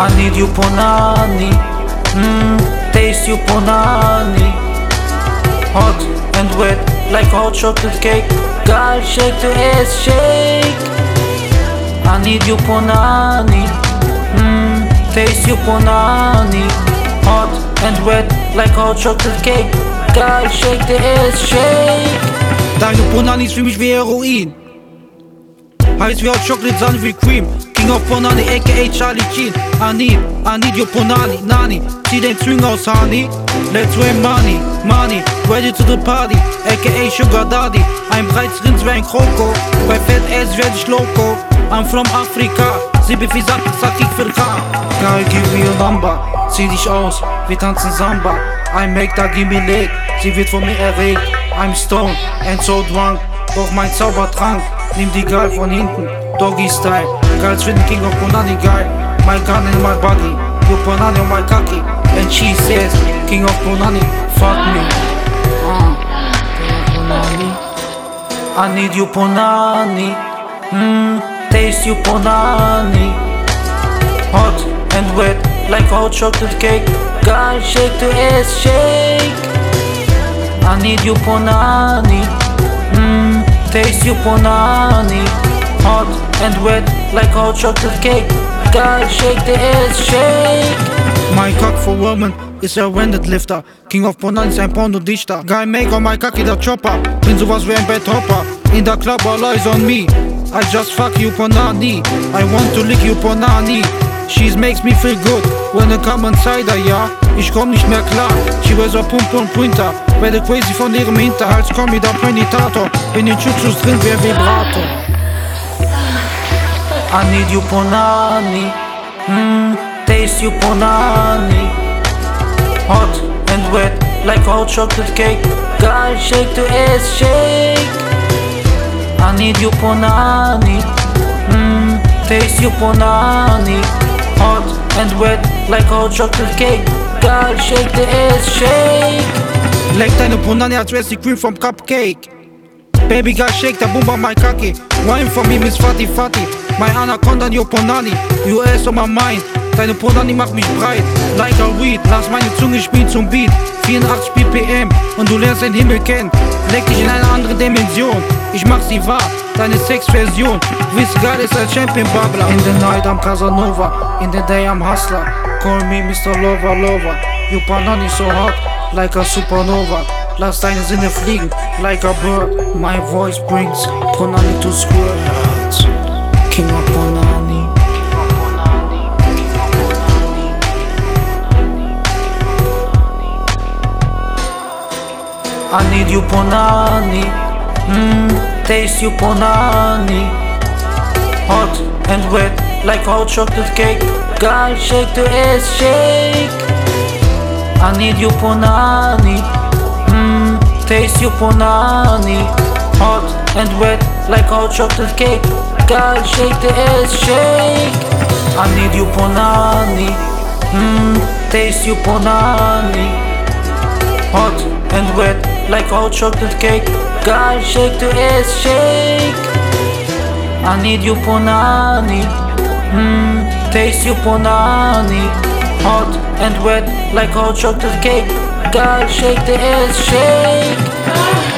I need you punani Mmm, taste you punani. Hot and wet like hot chocolate cake. Girl shake the ass shake. I need you punani Mmm, taste you punani. Hot and wet like hot chocolate cake. Girl shake the ass shake. Deine Bonani ist für mich wie Heroin. Wie Hot Chocolate, wie Cream. King of Bonani, aka Charlie Sheen. I need, I need your Bonani, Nani. Zieh den Swing aus, Honey. Let's win money, money. Ready to the party, aka Sugar Daddy. Breites Rins wie ein Kroko. Bei Fett Ass werd loco. I'm from Afrika. Sie wie sagt, sag ich für K. Girl, give me a number. Zieh dich aus, wir tanzen Samba. I make that give me leg. Sie wird von mir erregt. I'm stoned and so drunk. Doch mein Zaubertrank. Nimm die Girl von hinten. Doggy Style. Girls finden King of Bonani geil. My gun in my body. You Bonani on my cocky. And she says, King of Bonani, fuck me. King. I need you punani Mmm, taste you punani Hot and wet like hot chocolate cake Girl shake the ass shake I need you punani taste you punani Hot and wet like hot chocolate cake Girl shake the ass shake My cock for woman is a Rented Lifter. King of Bonani ist ein Porno-Dichter. Guy make on my cocky der Chopper. Bin sowas wie ein Bedhopper. In the Club all eyes on me. I just fuck you Bonani. I want to lick you Bonani. She makes me feel good when I come inside her, ja. Ich komm nicht mehr klar. She wears a Pump und Pointer. Werde crazy von ihrem Hinterhals, komm mit der Prenitator. Bin in Schutzschuss drin wie ein Vibrator. I need you punani Mmm, taste you punani Hot and wet like hot chocolate cake. Girl shake the ass shake. I need you punani Mmm, taste you punani Hot and wet like hot chocolate cake. Girl shake the ass shake Leck deine Punani als wär's die Cream vom Cupcake. Baby girl shake der Bumba my cocky. Wine for me Miss Fatty Fatty. My Anaconda your Punani. You ass on my mind. Deine Punani macht mich breit. Like a weed. Lass meine Zunge spielen zum Beat. 84 BPM und du lernst den Himmel kennen. Leck dich in eine andere Dimension. Ich mach sie wahr. Deine Sexversion. Wisst geil ist als Champion Bubbler. In the night I'm Casanova. In the day I'm Hustler. Call me Mr. Lover Lover. You Punani so hot. Like a supernova. Lass in Sinne fliegen, like a bird. My voice brings Ponani to squirt. King of Ponani. I need you Ponani. Mmm, taste you Ponani. Hot and wet like hot chocolate cake Girl shake the ass shake I need you punani Mmm, taste you punani Hot and wet like hot chocolate cake. Girl shake the ass shake. I need you punani Mmm, taste you punani Hot and wet like hot chocolate cake. Girl shake the ass shake. I need you punani Mmm, taste you punani Hot and wet like hot chocolate cake. God, shake the ass, shake.